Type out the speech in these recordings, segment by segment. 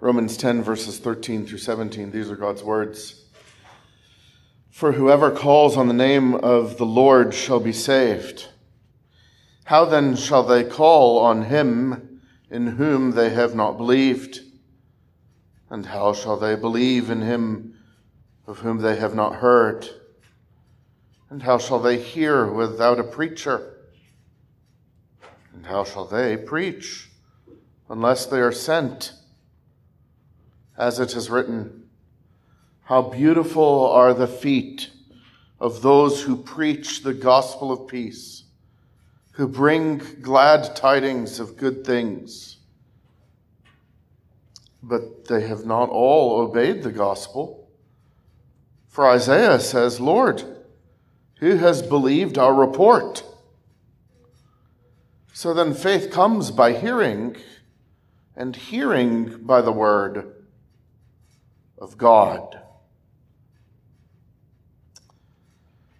Romans 10, verses 13 through 17. These are God's words. For whoever calls on the name of the Lord shall be saved. How then shall they call on him in whom they have not believed? And how shall they believe in him of whom they have not heard? And how shall they hear without a preacher? And how shall they preach unless they are sent? As it is written, How beautiful are the feet of those who preach the gospel of peace, who bring glad tidings of good things. But they have not all obeyed the gospel. For Isaiah says, Lord, who has believed our report? So then faith comes by hearing, and hearing by the word of God.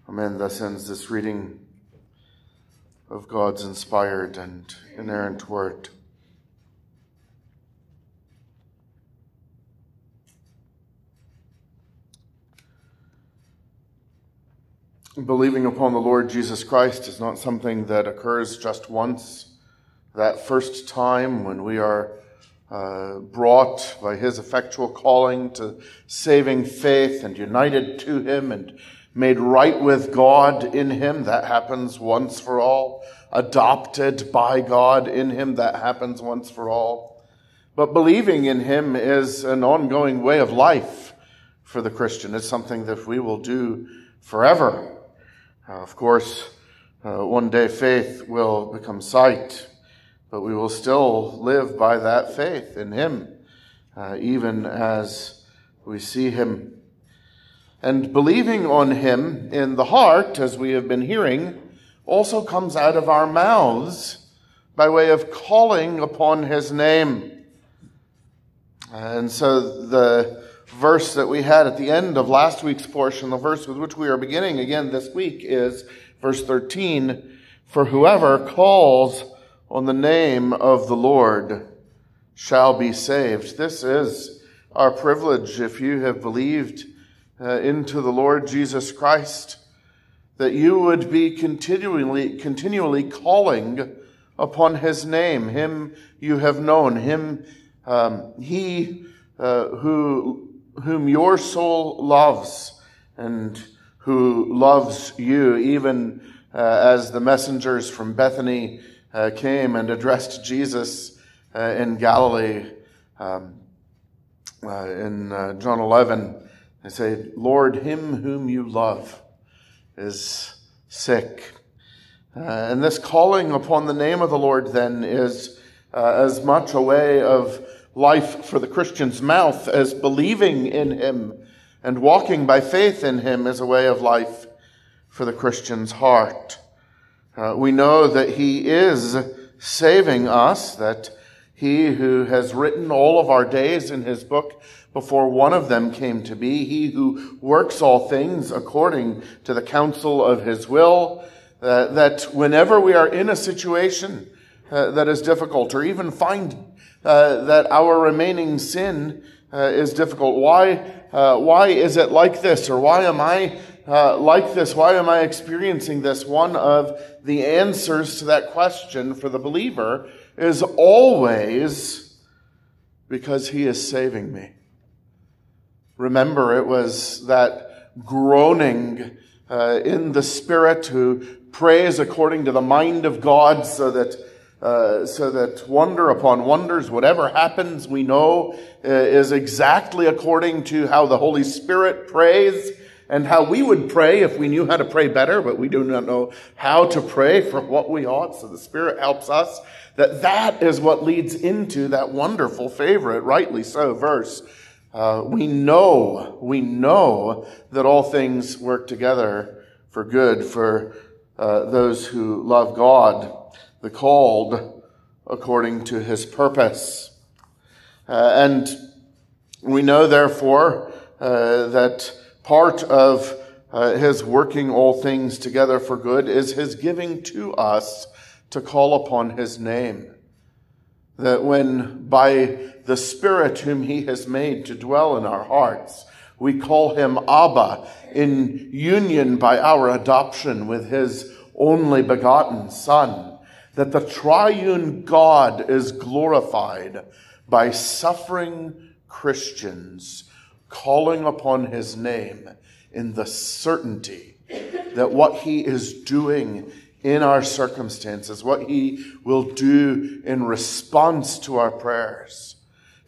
Amen. Thus ends this reading of God's inspired and inerrant word. Believing upon the Lord Jesus Christ is not something that occurs just once. That first time when we are uh, brought by his effectual calling to saving faith and united to him and made right with God in him. That happens once for all. Adopted by God in him. That happens once for all. But believing in him is an ongoing way of life for the Christian. It's something that we will do forever. Uh, of course, uh, one day faith will become sight but we will still live by that faith in Him, uh, even as we see Him. And believing on Him in the heart, as we have been hearing, also comes out of our mouths by way of calling upon His name. And so the verse that we had at the end of last week's portion, the verse with which we are beginning again this week, is verse 13 For whoever calls on the name of the Lord shall be saved. This is our privilege if you have believed uh, into the Lord Jesus Christ, that you would be continually, continually calling upon his name, him you have known, him, um, he uh, who, whom your soul loves and who loves you, even uh, as the messengers from Bethany uh, came and addressed Jesus uh, in Galilee um, uh, in uh, John 11. They say, Lord, him whom you love is sick. Uh, and this calling upon the name of the Lord then is as much a way of life for the Christian's mouth as believing in him and walking by faith in him is a way of life for the Christian's heart. Uh, we know that He is saving us, that He who has written all of our days in His book before one of them came to be, He who works all things according to the counsel of His will, uh, that whenever we are in a situation uh, that is difficult, or even find uh, that our remaining sin uh, is difficult, why, why is it like this, or why am I uh, like this? Why am I experiencing this? One of the answers to that question for the believer is always because he is saving me. Remember, it was that groaning uh, in the Spirit who prays according to the mind of God so that uh, so that wonder upon wonders, whatever happens, we know uh, is exactly according to how the Holy Spirit prays and how we would pray if we knew how to pray better, but we do not know how to pray for what we ought. So the Spirit helps us. That that is what leads into that wonderful favorite, rightly so, verse. Uh, we know, we know that all things work together for good for uh, those who love God, the called according to his purpose. Uh, and we know, therefore, uh, that Part of uh, his working all things together for good is his giving to us to call upon his name. that when by the Spirit whom He has made to dwell in our hearts, we call Him Abba in union by our adoption with His only begotten Son, that the triune God is glorified by suffering Christians calling upon His name in the certainty that what He is doing in our circumstances, what He will do in response to our prayers,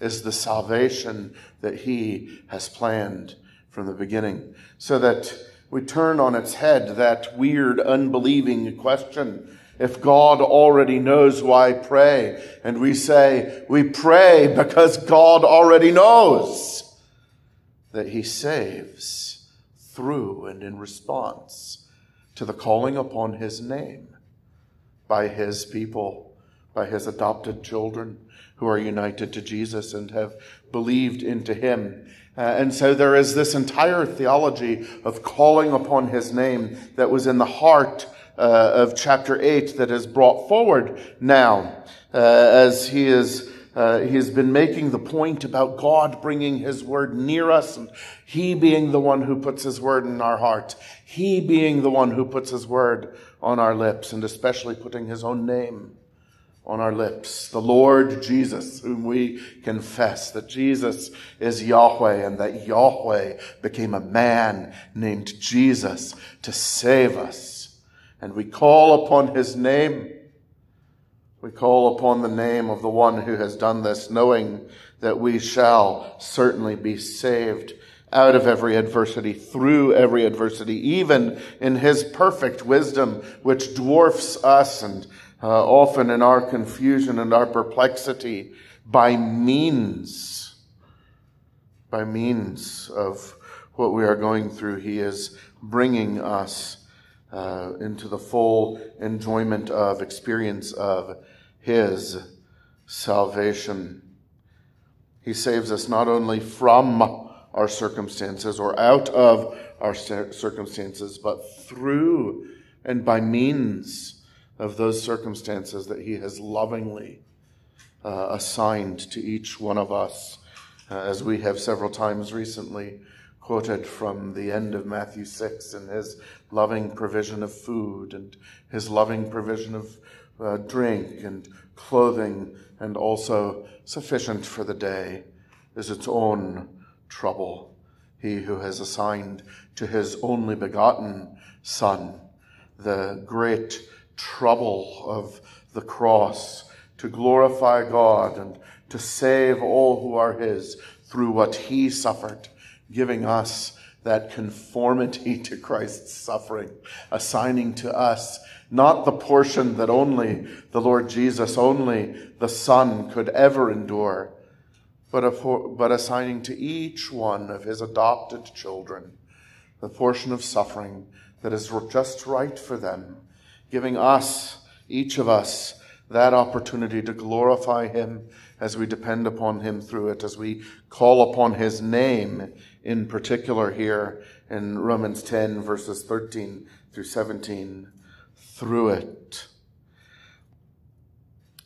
is the salvation that He has planned from the beginning. So that we turn on its head that weird, unbelieving question. If God already knows why pray, and we say, we pray because God already knows that He saves through and in response to the calling upon His name by His people, by His adopted children who are united to Jesus and have believed into Him. Uh, and so there is this entire theology of calling upon His name that was in the heart uh, of chapter 8 that is brought forward now uh, as He is uh, he has been making the point about God bringing His word near us and He being the one who puts His word in our heart. He being the one who puts His word on our lips and especially putting His own name on our lips. The Lord Jesus, whom we confess that Jesus is Yahweh and that Yahweh became a man named Jesus to save us. And we call upon His name we call upon the name of the one who has done this, knowing that we shall certainly be saved out of every adversity, through every adversity, even in his perfect wisdom, which dwarfs us and uh, often in our confusion and our perplexity by means, by means of what we are going through. He is bringing us uh, into the full enjoyment of, experience of his salvation. He saves us not only from our circumstances or out of our circumstances, but through and by means of those circumstances that he has lovingly uh, assigned to each one of us, uh, as we have several times recently quoted from the end of Matthew 6 and his loving provision of food and his loving provision of uh, drink and clothing and also sufficient for the day is its own trouble. He who has assigned to his only begotten Son the great trouble of the cross to glorify God and to save all who are his through what he suffered, giving us that conformity to Christ's suffering, assigning to us not the portion that only the Lord Jesus, only the Son could ever endure, but, but assigning to each one of his adopted children the portion of suffering that is just right for them, giving us, each of us, that opportunity to glorify him as we depend upon him through it, as we call upon his name in particular here in Romans 10 verses 13 through 17 through it.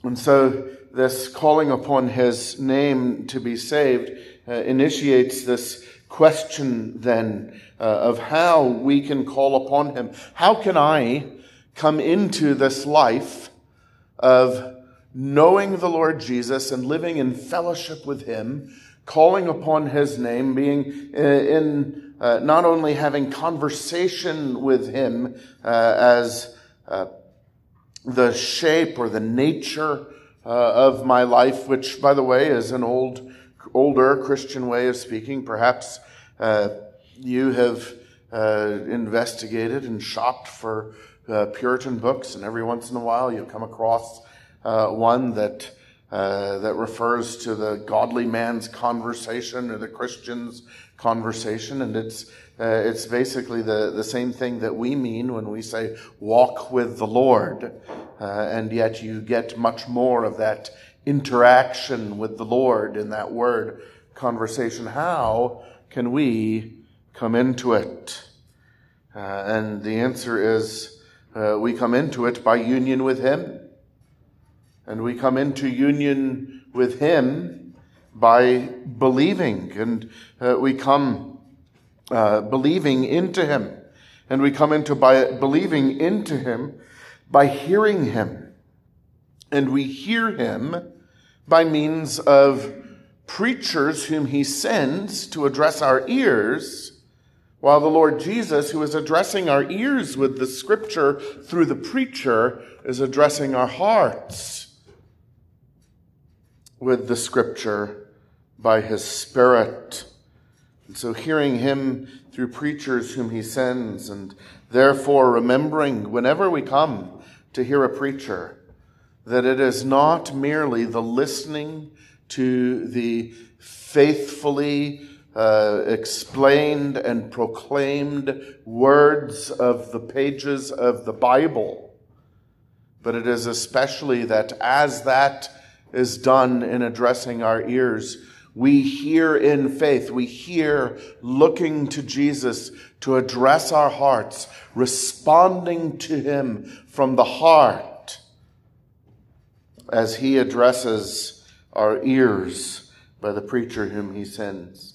And so, this calling upon his name to be saved uh, initiates this question then uh, of how we can call upon him. How can I come into this life of knowing the Lord Jesus and living in fellowship with him, calling upon his name, being uh, in, uh, not only having conversation with him uh, as uh, the shape or the nature uh, of my life, which, by the way, is an old, older Christian way of speaking. Perhaps uh, you have investigated and shopped for Puritan books, and every once in a while you come across one that that refers to the godly man's conversation or the Christian's conversation, and it's uh, it's basically the, the same thing that we mean when we say walk with the Lord. Uh, and yet you get much more of that interaction with the Lord in that word conversation. How can we come into it? Uh, and the answer is uh, we come into it by union with Him. And we come into union with Him by believing, and uh, we come uh, believing into Him. And we come into by believing into Him by hearing Him. And we hear Him by means of preachers whom He sends to address our ears while the Lord Jesus, who is addressing our ears with the scripture through the preacher, is addressing our hearts with the scripture by his Spirit. And so hearing him through preachers whom he sends, and therefore remembering whenever we come to hear a preacher, that it is not merely the listening to the faithfully uh, explained and proclaimed words of the pages of the Bible. But it is especially that as that is done in addressing our ears, we hear in faith, we hear looking to Jesus to address our hearts, responding to Him from the heart as He addresses our ears by the preacher whom He sends.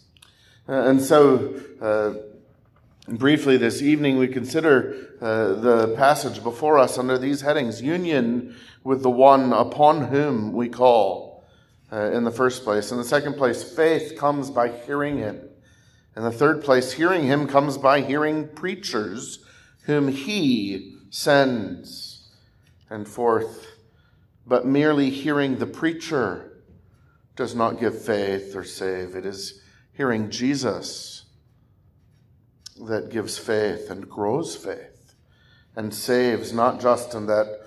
Uh, and so, uh, briefly this evening, we consider uh, the passage before us under these headings union with the one upon whom we call uh, in the first place. In the second place, faith comes by hearing him. In the third place, hearing him comes by hearing preachers whom he sends. And fourth, but merely hearing the preacher does not give faith or save. It is hearing Jesus that gives faith and grows faith and saves, not just in that,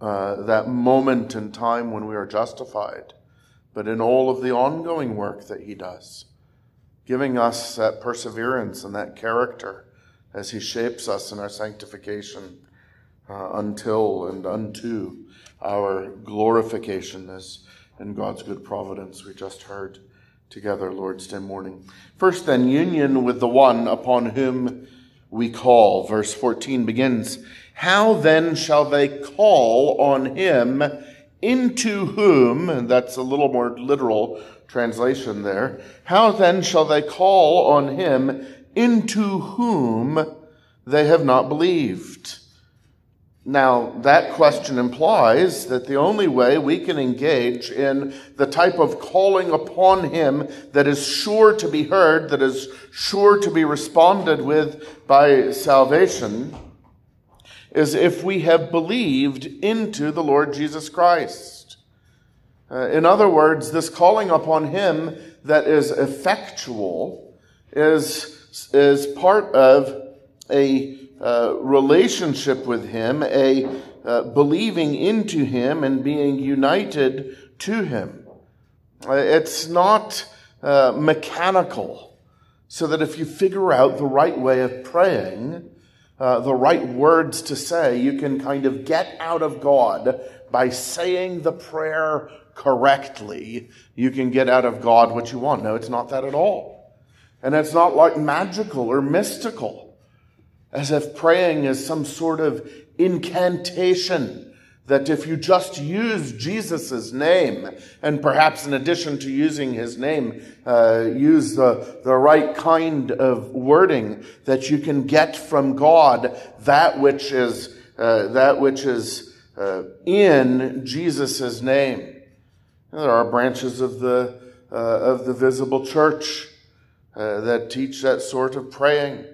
uh, that moment in time when we are justified, but in all of the ongoing work that He does, giving us that perseverance and that character as He shapes us in our sanctification uh, until and unto our glorification as in God's good providence we just heard together Lord's Day morning. First, then, union with the one upon whom we call. Verse 14 begins How then shall they call on him into whom, and that's a little more literal translation there, how then shall they call on him into whom they have not believed? Now, that question implies that the only way we can engage in the type of calling upon Him that is sure to be heard, that is sure to be responded with by salvation, is if we have believed into the Lord Jesus Christ. Uh, in other words, this calling upon Him that is effectual is, is part of a uh, relationship with Him, a uh, believing into Him and being united to Him. Uh, it's not uh, mechanical, so that if you figure out the right way of praying, uh, the right words to say, you can kind of get out of God by saying the prayer correctly. You can get out of God what you want. No, it's not that at all. And it's not like magical or mystical as if praying is some sort of incantation that if you just use Jesus' name, and perhaps in addition to using his name, uh, use the, the right kind of wording, that you can get from God that which is, uh, that which is uh, in Jesus' name. There are branches of the, uh, of the visible church uh, that teach that sort of praying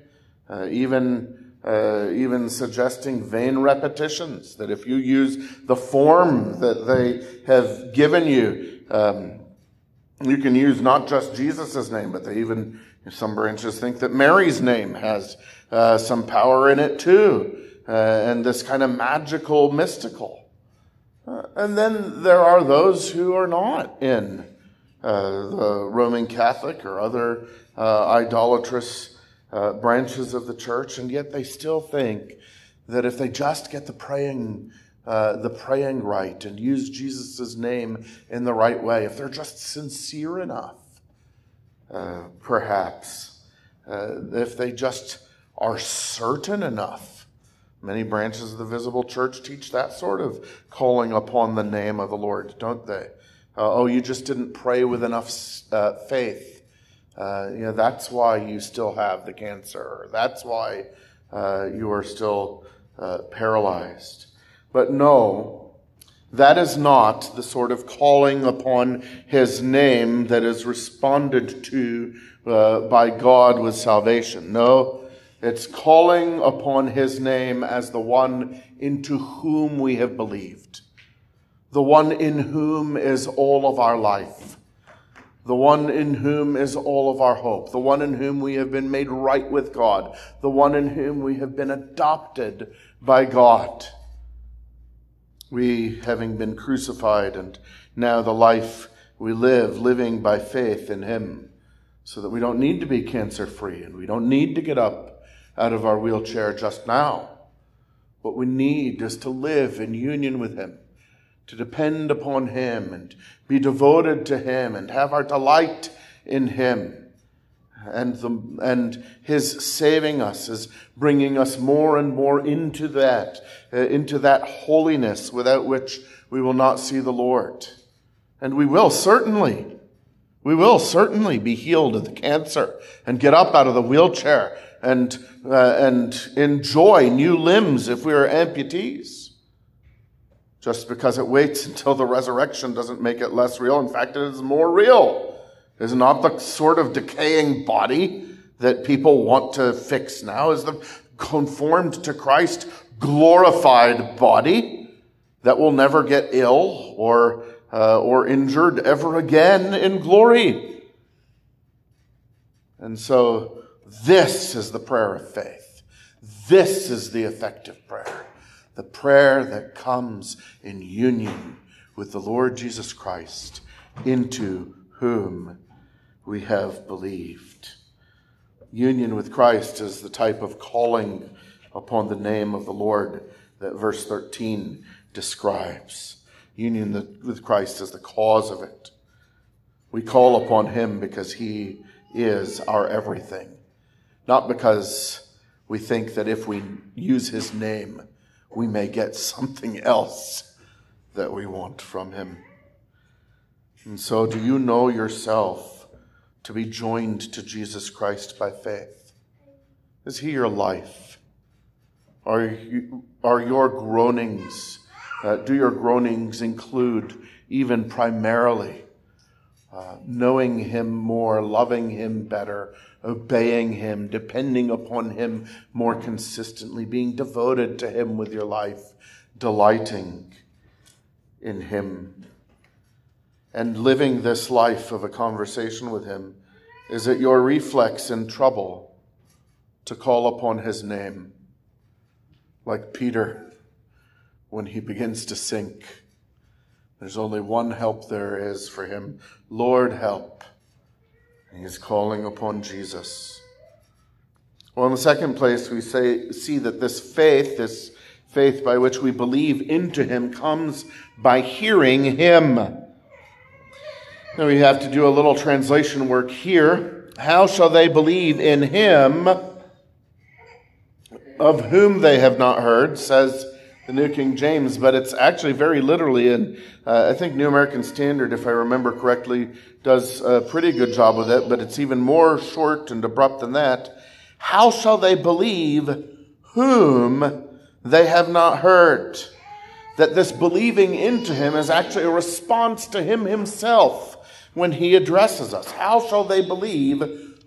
uh, even, uh, even suggesting vain repetitions, that if you use the form that they have given you, um, you can use not just Jesus' name, but they even, some branches think that Mary's name has uh, some power in it too, uh, and this kind of magical, mystical. Uh, and then there are those who are not in uh, the Roman Catholic or other idolatrous uh, branches of the church, and yet they still think that if they just get the praying, uh, the praying right and use Jesus' name in the right way, if they're just sincere enough, uh, perhaps, uh, if they just are certain enough Many branches of the visible church teach that sort of calling upon the name of the Lord, don't they? Uh, oh, you just didn't pray with enough uh, faith. Uh, you know, that's why you still have the cancer. That's why uh, you are still uh, paralyzed. But no, that is not the sort of calling upon his name that is responded to uh, by God with salvation. No, it's calling upon his name as the one into whom we have believed, the one in whom is all of our life, the one in whom is all of our hope, the one in whom we have been made right with God, the one in whom we have been adopted by God. We, having been crucified, and now the life we live, living by faith in him, so that we don't need to be cancer free and we don't need to get up out of our wheelchair just now. What we need is to live in union with Him, to depend upon Him and be devoted to Him and have our delight in Him. And, the, and His saving us is bringing us more and more into that, uh, into that holiness without which we will not see the Lord. And we will certainly, we will certainly be healed of the cancer and get up out of the wheelchair and, uh, and enjoy new limbs if we are amputees. Just because it waits until the resurrection doesn't make it less real. In fact, it is more real. It is not the sort of decaying body that people want to fix now, is the conformed to Christ glorified body that will never get ill or, uh, or injured ever again in glory. And so this is the prayer of faith. This is the effective prayer. The prayer that comes in union with the Lord Jesus Christ, into whom we have believed. Union with Christ is the type of calling upon the name of the Lord that verse 13 describes. Union with Christ is the cause of it. We call upon him because he is our everything. Not because we think that if we use his name, we may get something else that we want from him. And so, do you know yourself to be joined to Jesus Christ by faith? Is he your life? Are, you, are your groanings, uh, do your groanings include even primarily uh, knowing him more, loving him better, obeying Him, depending upon Him more consistently, being devoted to Him with your life, delighting in Him. And living this life of a conversation with Him, is it your reflex in trouble to call upon His name? Like Peter, when he begins to sink, there's only one help there is for him Lord, help. He is calling upon Jesus. Well, in the second place, we say, see that this faith, this faith by which we believe into him, comes by hearing him. Now we have to do a little translation work here. How shall they believe in him of whom they have not heard, says the New King James, but it's actually very literally, and uh, I think New American Standard, if I remember correctly, does a pretty good job with it, but it's even more short and abrupt than that. How shall they believe whom they have not heard? That this believing into him is actually a response to him himself when he addresses us. How shall they believe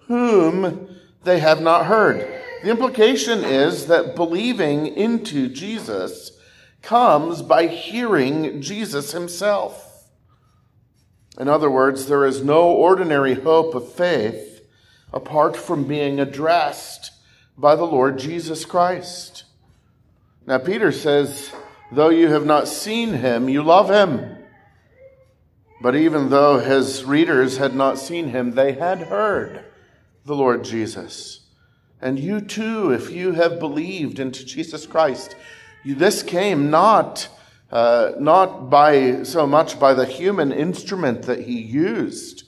whom they have not heard? The implication is that believing into Jesus comes by hearing Jesus himself. In other words, there is no ordinary hope of faith apart from being addressed by the Lord Jesus Christ. Now, Peter says, though you have not seen him, you love him. But even though his readers had not seen him, they had heard the Lord Jesus. And you too, if you have believed into Jesus Christ, this came not, uh, not by so much by the human instrument that he used,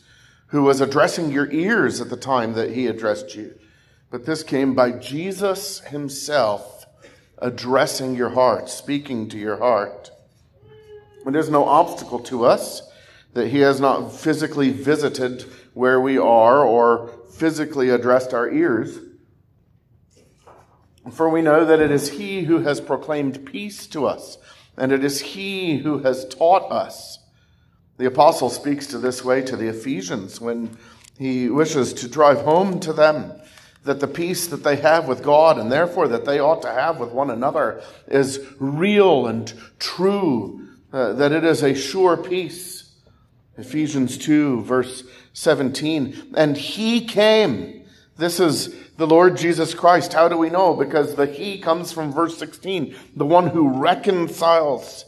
who was addressing your ears at the time that he addressed you, but this came by Jesus himself addressing your heart, speaking to your heart. It is no obstacle to us that he has not physically visited where we are or physically addressed our ears. For we know that it is he who has proclaimed peace to us, and it is he who has taught us. The apostle speaks to this way to the Ephesians when he wishes to drive home to them that the peace that they have with God and therefore that they ought to have with one another is real and true, uh, that it is a sure peace. Ephesians 2 verse 17. And he came. This is the Lord Jesus Christ. How do we know? Because the he comes from verse 16. The one who reconciles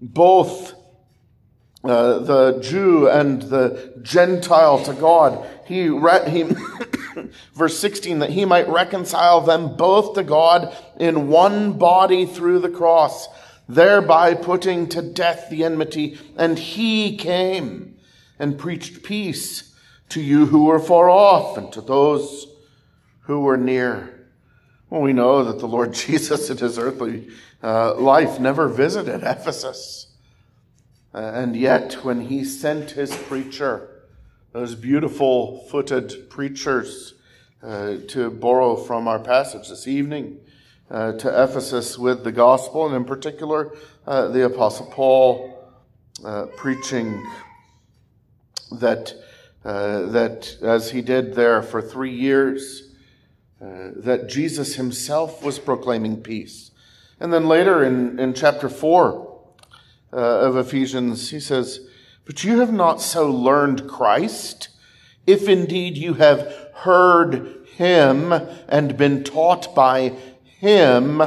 both uh, the Jew and the Gentile to God. He, re- he verse 16, that he might reconcile them both to God in one body through the cross, thereby putting to death the enmity. And he came and preached peace to you who were far off and to those who were near. Well, we know that the Lord Jesus in his earthly uh, life never visited Ephesus. Uh, and yet, when he sent his preacher, those beautiful footed preachers, uh, to borrow from our passage this evening, uh, to Ephesus with the gospel, and in particular, uh, the Apostle Paul uh, preaching that, uh, that as he did there for three years, that Jesus himself was proclaiming peace. And then later in, in chapter 4, uh, of Ephesians, he says, But you have not so learned Christ, if indeed you have heard him and been taught by him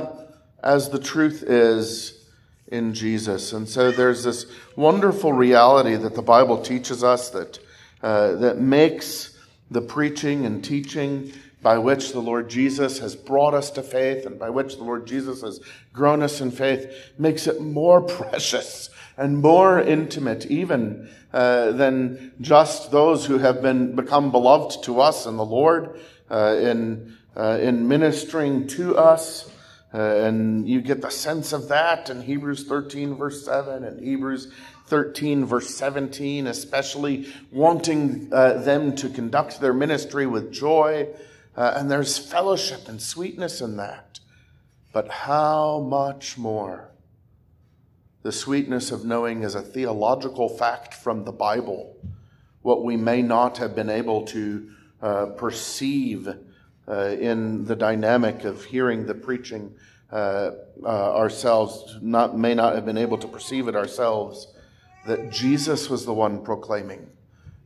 as the truth is in Jesus. And so there's this wonderful reality that the Bible teaches us that, uh, that makes the preaching and teaching by which the Lord Jesus has brought us to faith and by which the Lord Jesus has grown us in faith makes it more precious and more intimate even uh, than just those who have been become beloved to us in the Lord uh, in uh, in ministering to us. Uh, and you get the sense of that in Hebrews 13 verse 7 and Hebrews 13 verse 17, especially wanting uh, them to conduct their ministry with joy uh, and there's fellowship and sweetness in that. But how much more? The sweetness of knowing as a theological fact from the Bible what we may not have been able to uh, perceive uh, in the dynamic of hearing the preaching uh, uh ourselves, not, may not have been able to perceive it ourselves, that Jesus was the one proclaiming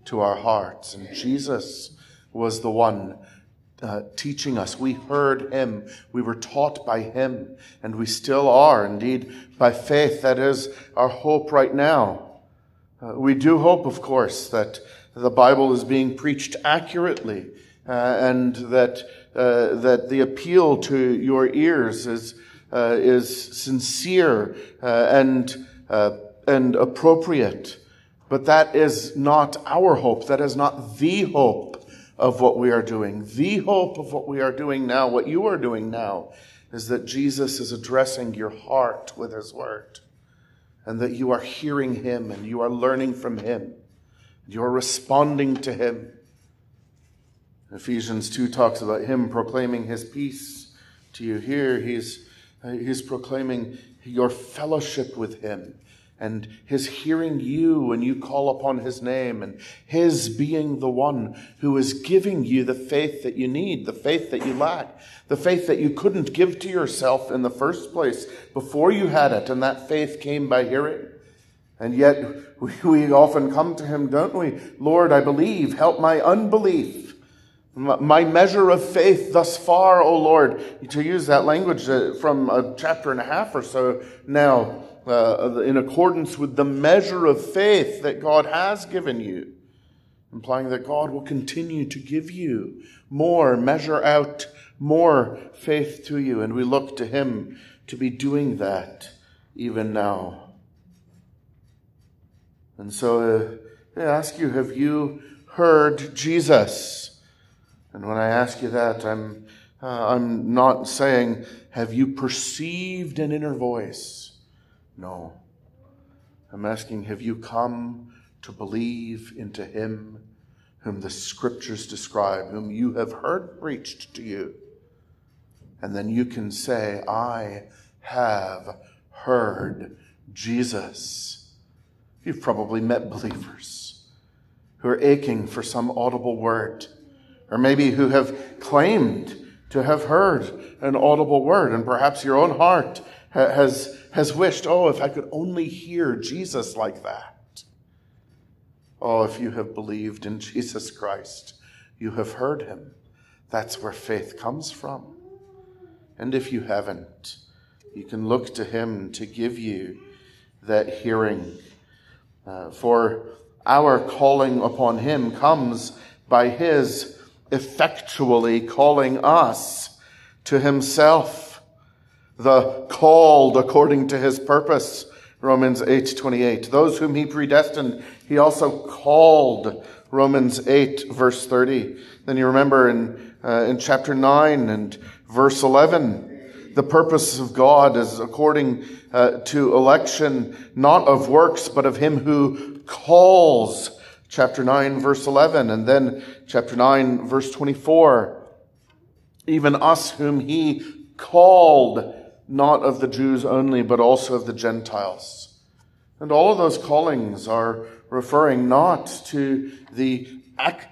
to our hearts, and Jesus was the one uh, teaching us. We heard him. We were taught by him, and we still are. Indeed, by faith, that is our hope right now. Uh, we do hope, of course, that the Bible is being preached accurately, uh, and that uh, that the appeal to your ears is uh, is sincere uh, and and appropriate. But that is not our hope. That is not the hope of what we are doing. The hope of what we are doing now, what you are doing now, is that Jesus is addressing your heart with his word, and that you are hearing him and you are learning from him. You are responding to him. Ephesians 2 talks about him proclaiming his peace to you. Here, he's, he's proclaiming your fellowship with him and his hearing you when you call upon his name, and his being the one who is giving you the faith that you need, the faith that you lack, the faith that you couldn't give to yourself in the first place before you had it, and that faith came by hearing. And yet we, we often come to him, don't we? Lord, I believe, help my unbelief. My measure of faith thus far, O Lord, to use that language uh, from a chapter and a half or so now, uh, in accordance with the measure of faith that God has given you, implying that God will continue to give you more, measure out more faith to you. And we look to Him to be doing that even now. And so uh, I ask you, have you heard Jesus? And when I ask you that, I'm Uh, I'm not saying, have you perceived an inner voice? No. I'm asking, have you come to believe into him whom the scriptures describe, whom you have heard preached to you? And then you can say, I have heard Jesus. You've probably met believers who are aching for some audible word, or maybe who have claimed to have heard an audible word, and perhaps your own heart has, has wished, oh, if I could only hear Jesus like that. Oh, if you have believed in Jesus Christ, you have heard him. That's where faith comes from. And if you haven't, you can look to him to give you that hearing. Uh, for our calling upon him comes by his effectually calling us to himself, the called according to his purpose. Romans 8:28. Those whom he predestined, he also called. Romans 8 verse 30. Then you remember in uh, in chapter 9 and verse 11, the purpose of God is according uh, to election, not of works, but of him who calls chapter 9, verse 11, and then chapter 9, verse 24. Even us whom he called, not of the Jews only, but also of the Gentiles. And all of those callings are referring not to the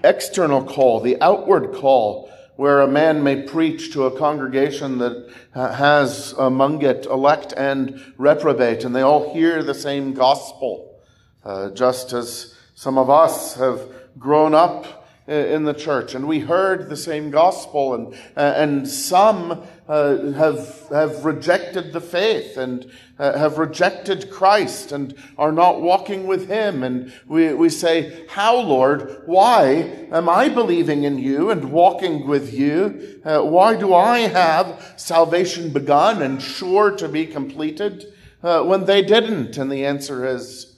external call, the outward call, where a man may preach to a congregation that has among it elect and reprobate, and they all hear the same gospel, uh, just as some of us have grown up in the church and we heard the same gospel and, and some uh, have, have rejected the faith and uh, have rejected Christ and are not walking with Him. And we, we say, how Lord, why am I believing in you and walking with you? Uh, why do I have salvation begun and sure to be completed uh, when they didn't? And the answer is,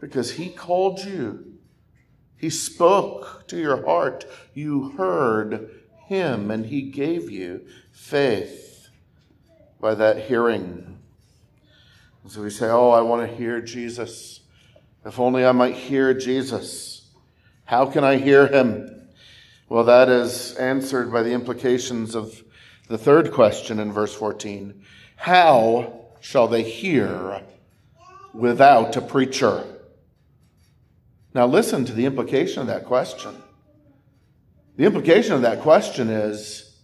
because he called you. He spoke to your heart. You heard him, and he gave you faith by that hearing. so we say, Oh, I want to hear Jesus. If only I might hear Jesus. How can I hear him? Well, that is answered by the implications of the third question in verse 14. How shall they hear without a preacher? Now, listen to the implication of that question. The implication of that question is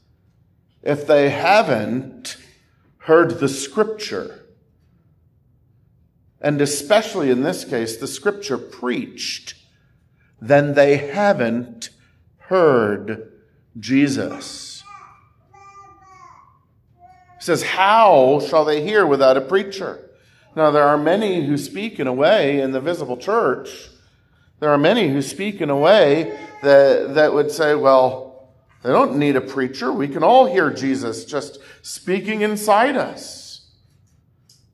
if they haven't heard the scripture, and especially in this case, the scripture preached, then they haven't heard Jesus. He says, How shall they hear without a preacher? Now, there are many who speak in a way in the visible church there are many who speak in a way that, that would say, well, they don't need a preacher. We can all hear Jesus just speaking inside us.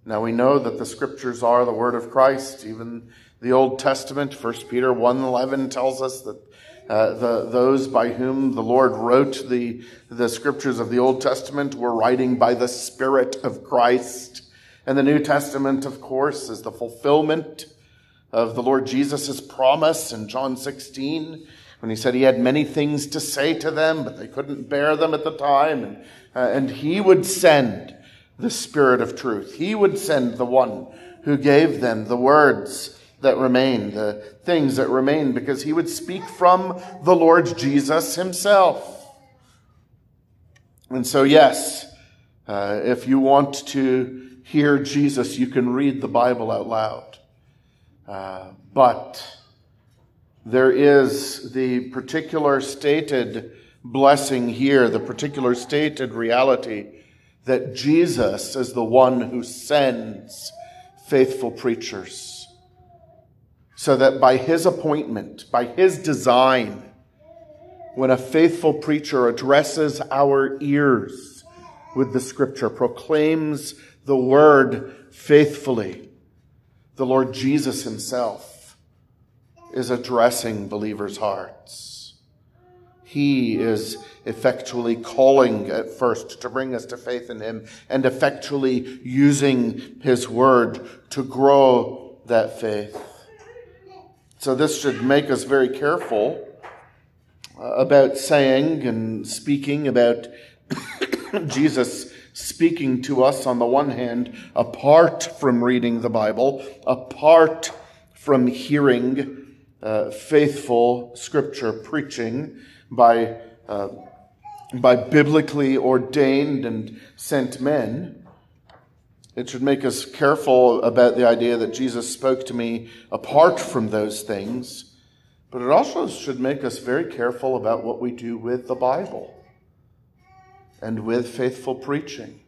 Now we know that the scriptures are the word of Christ. Even the Old Testament, 1 Peter 1.11 tells us that uh, the, those by whom the Lord wrote the, the scriptures of the Old Testament were writing by the Spirit of Christ. And the New Testament, of course, is the fulfillment of the Lord Jesus' promise in John 16 when he said he had many things to say to them, but they couldn't bear them at the time. And, uh, and he would send the Spirit of truth. He would send the one who gave them the words that remain, the things that remain, because he would speak from the Lord Jesus himself. And so, yes, uh, if you want to hear Jesus, you can read the Bible out loud. Uh, but there is the particular stated blessing here, the particular stated reality that Jesus is the one who sends faithful preachers. So that by his appointment, by his design, when a faithful preacher addresses our ears with the scripture, proclaims the word faithfully, the Lord Jesus himself is addressing believers' hearts. He is effectually calling at first to bring us to faith in Him and effectually using His Word to grow that faith. So, this should make us very careful uh, about saying and speaking about Jesus speaking to us on the one hand, apart from reading the Bible, apart from hearing uh, faithful scripture preaching by, uh, by biblically ordained and sent men. It should make us careful about the idea that Jesus spoke to me apart from those things, but it also should make us very careful about what we do with the Bible and with faithful preaching.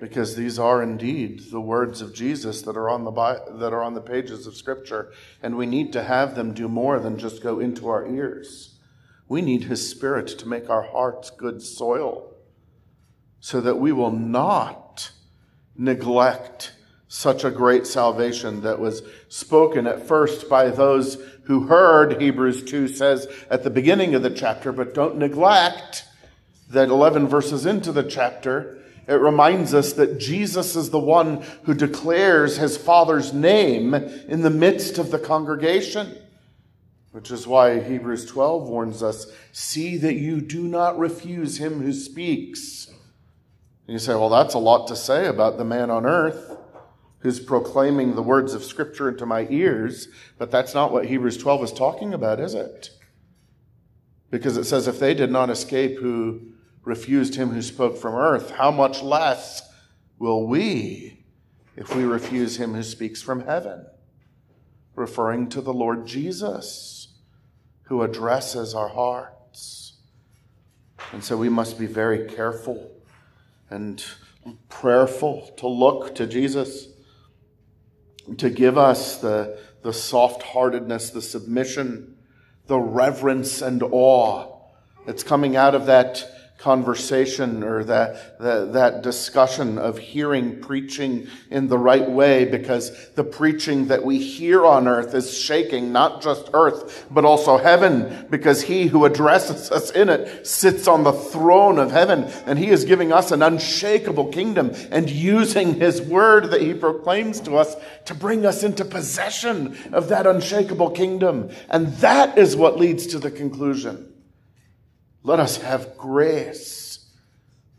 Because these are indeed the words of Jesus that are on the that are on the pages of Scripture, and we need to have them do more than just go into our ears. We need His Spirit to make our hearts good soil, so that we will not neglect such a great salvation that was spoken at first by those who heard, Hebrews 2 says at the beginning of the chapter, but don't neglect that 11 verses into the chapter, it reminds us that Jesus is the one who declares his Father's name in the midst of the congregation. Which is why Hebrews 12 warns us see that you do not refuse him who speaks. And you say, well, that's a lot to say about the man on earth who's proclaiming the words of Scripture into my ears, but that's not what Hebrews 12 is talking about, is it? Because it says, if they did not escape who refused him who spoke from earth, how much less will we if we refuse him who speaks from heaven? Referring to the Lord Jesus, who addresses our hearts. And so we must be very careful and prayerful to look to Jesus to give us the, the soft heartedness, the submission, the reverence and awe that's coming out of that conversation or that, that, that, discussion of hearing preaching in the right way because the preaching that we hear on earth is shaking not just earth, but also heaven because he who addresses us in it sits on the throne of heaven and he is giving us an unshakable kingdom and using his word that he proclaims to us to bring us into possession of that unshakable kingdom. And that is what leads to the conclusion let us have grace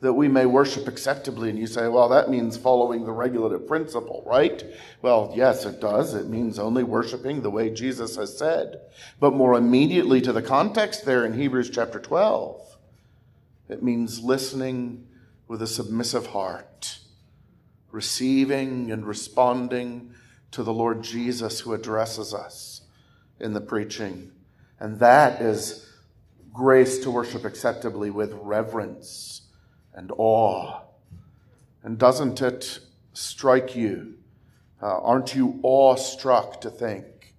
that we may worship acceptably. And you say, well, that means following the regulative principle, right? Well, yes, it does. It means only worshiping the way Jesus has said. But more immediately to the context there in Hebrews chapter 12, it means listening with a submissive heart, receiving and responding to the Lord Jesus who addresses us in the preaching. And that is grace to worship acceptably with reverence and awe. And doesn't it strike you? Uh, aren't you awestruck to think,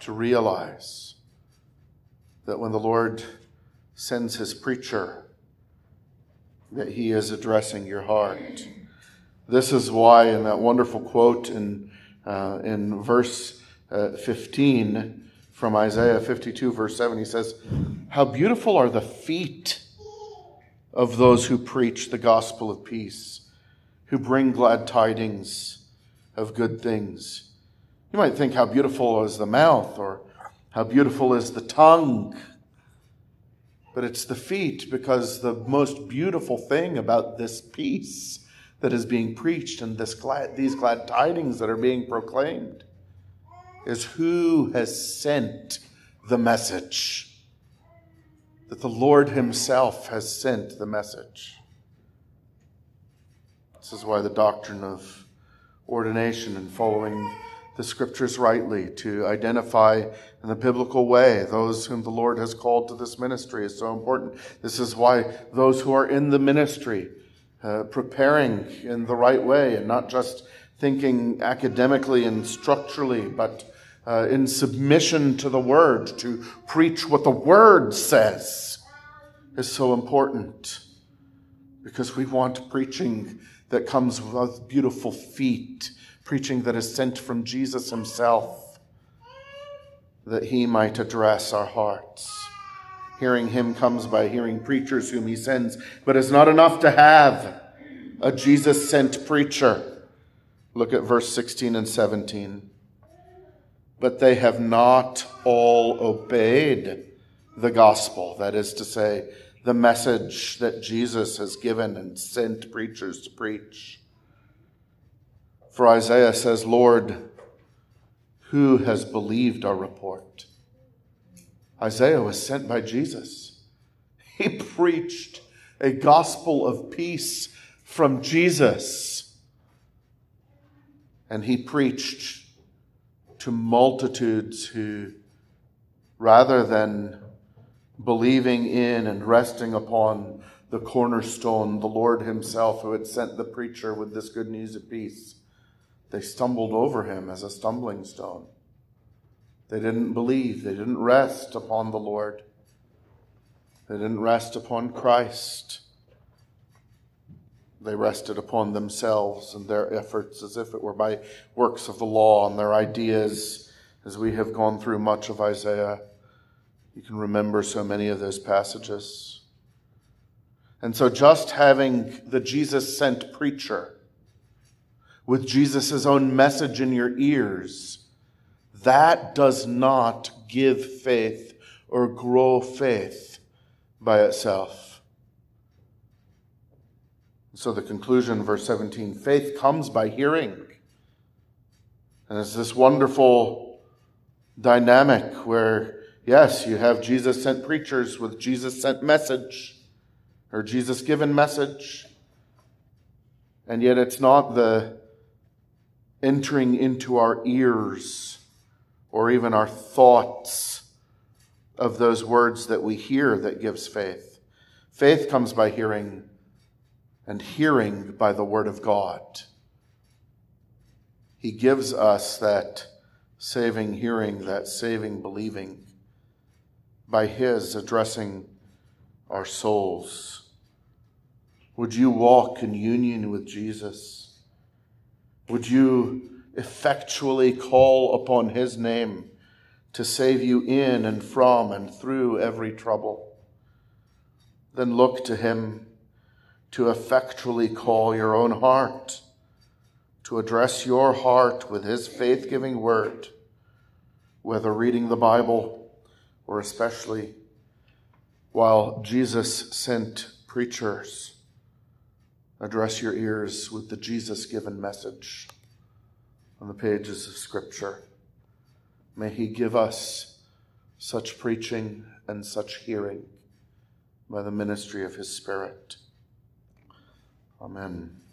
to realize that when the Lord sends his preacher, that he is addressing your heart? This is why, in that wonderful quote in, uh, in verse uh, 15, from Isaiah 52, verse 7. He says, How beautiful are the feet of those who preach the gospel of peace, who bring glad tidings of good things. You might think, How beautiful is the mouth, or how beautiful is the tongue. But it's the feet, because the most beautiful thing about this peace that is being preached and this glad, these glad tidings that are being proclaimed is who has sent the message. That the Lord Himself has sent the message. This is why the doctrine of ordination and following the scriptures rightly to identify in the biblical way those whom the Lord has called to this ministry is so important. This is why those who are in the ministry, uh, preparing in the right way and not just thinking academically and structurally, but uh, in submission to the word, to preach what the word says, is so important because we want preaching that comes with beautiful feet, preaching that is sent from Jesus himself, that he might address our hearts. Hearing him comes by hearing preachers whom he sends, but it's not enough to have a Jesus sent preacher. Look at verse 16 and 17. But they have not all obeyed the gospel, that is to say, the message that Jesus has given and sent preachers to preach. For Isaiah says, Lord, who has believed our report? Isaiah was sent by Jesus. He preached a gospel of peace from Jesus. And he preached to multitudes who, rather than believing in and resting upon the cornerstone, the Lord Himself, who had sent the preacher with this good news of peace, they stumbled over him as a stumbling stone. They didn't believe. They didn't rest upon the Lord. They didn't rest upon Christ. They rested upon themselves and their efforts as if it were by works of the law and their ideas as we have gone through much of Isaiah. You can remember so many of those passages. And so just having the Jesus sent preacher with Jesus' own message in your ears that does not give faith or grow faith by itself. So the conclusion, verse 17 faith comes by hearing. And it's this wonderful dynamic where, yes, you have Jesus sent preachers with Jesus sent message or Jesus given message. And yet it's not the entering into our ears or even our thoughts of those words that we hear that gives faith. Faith comes by hearing, and hearing by the Word of God. He gives us that saving hearing, that saving believing, by His addressing our souls. Would you walk in union with Jesus? Would you effectually call upon his name to save you in and from and through every trouble, then look to him to effectually call your own heart, to address your heart with his faith giving word, whether reading the Bible or especially while Jesus sent preachers. Address your ears with the Jesus given message on the pages of Scripture. May He give us such preaching and such hearing by the ministry of His Spirit. Amen.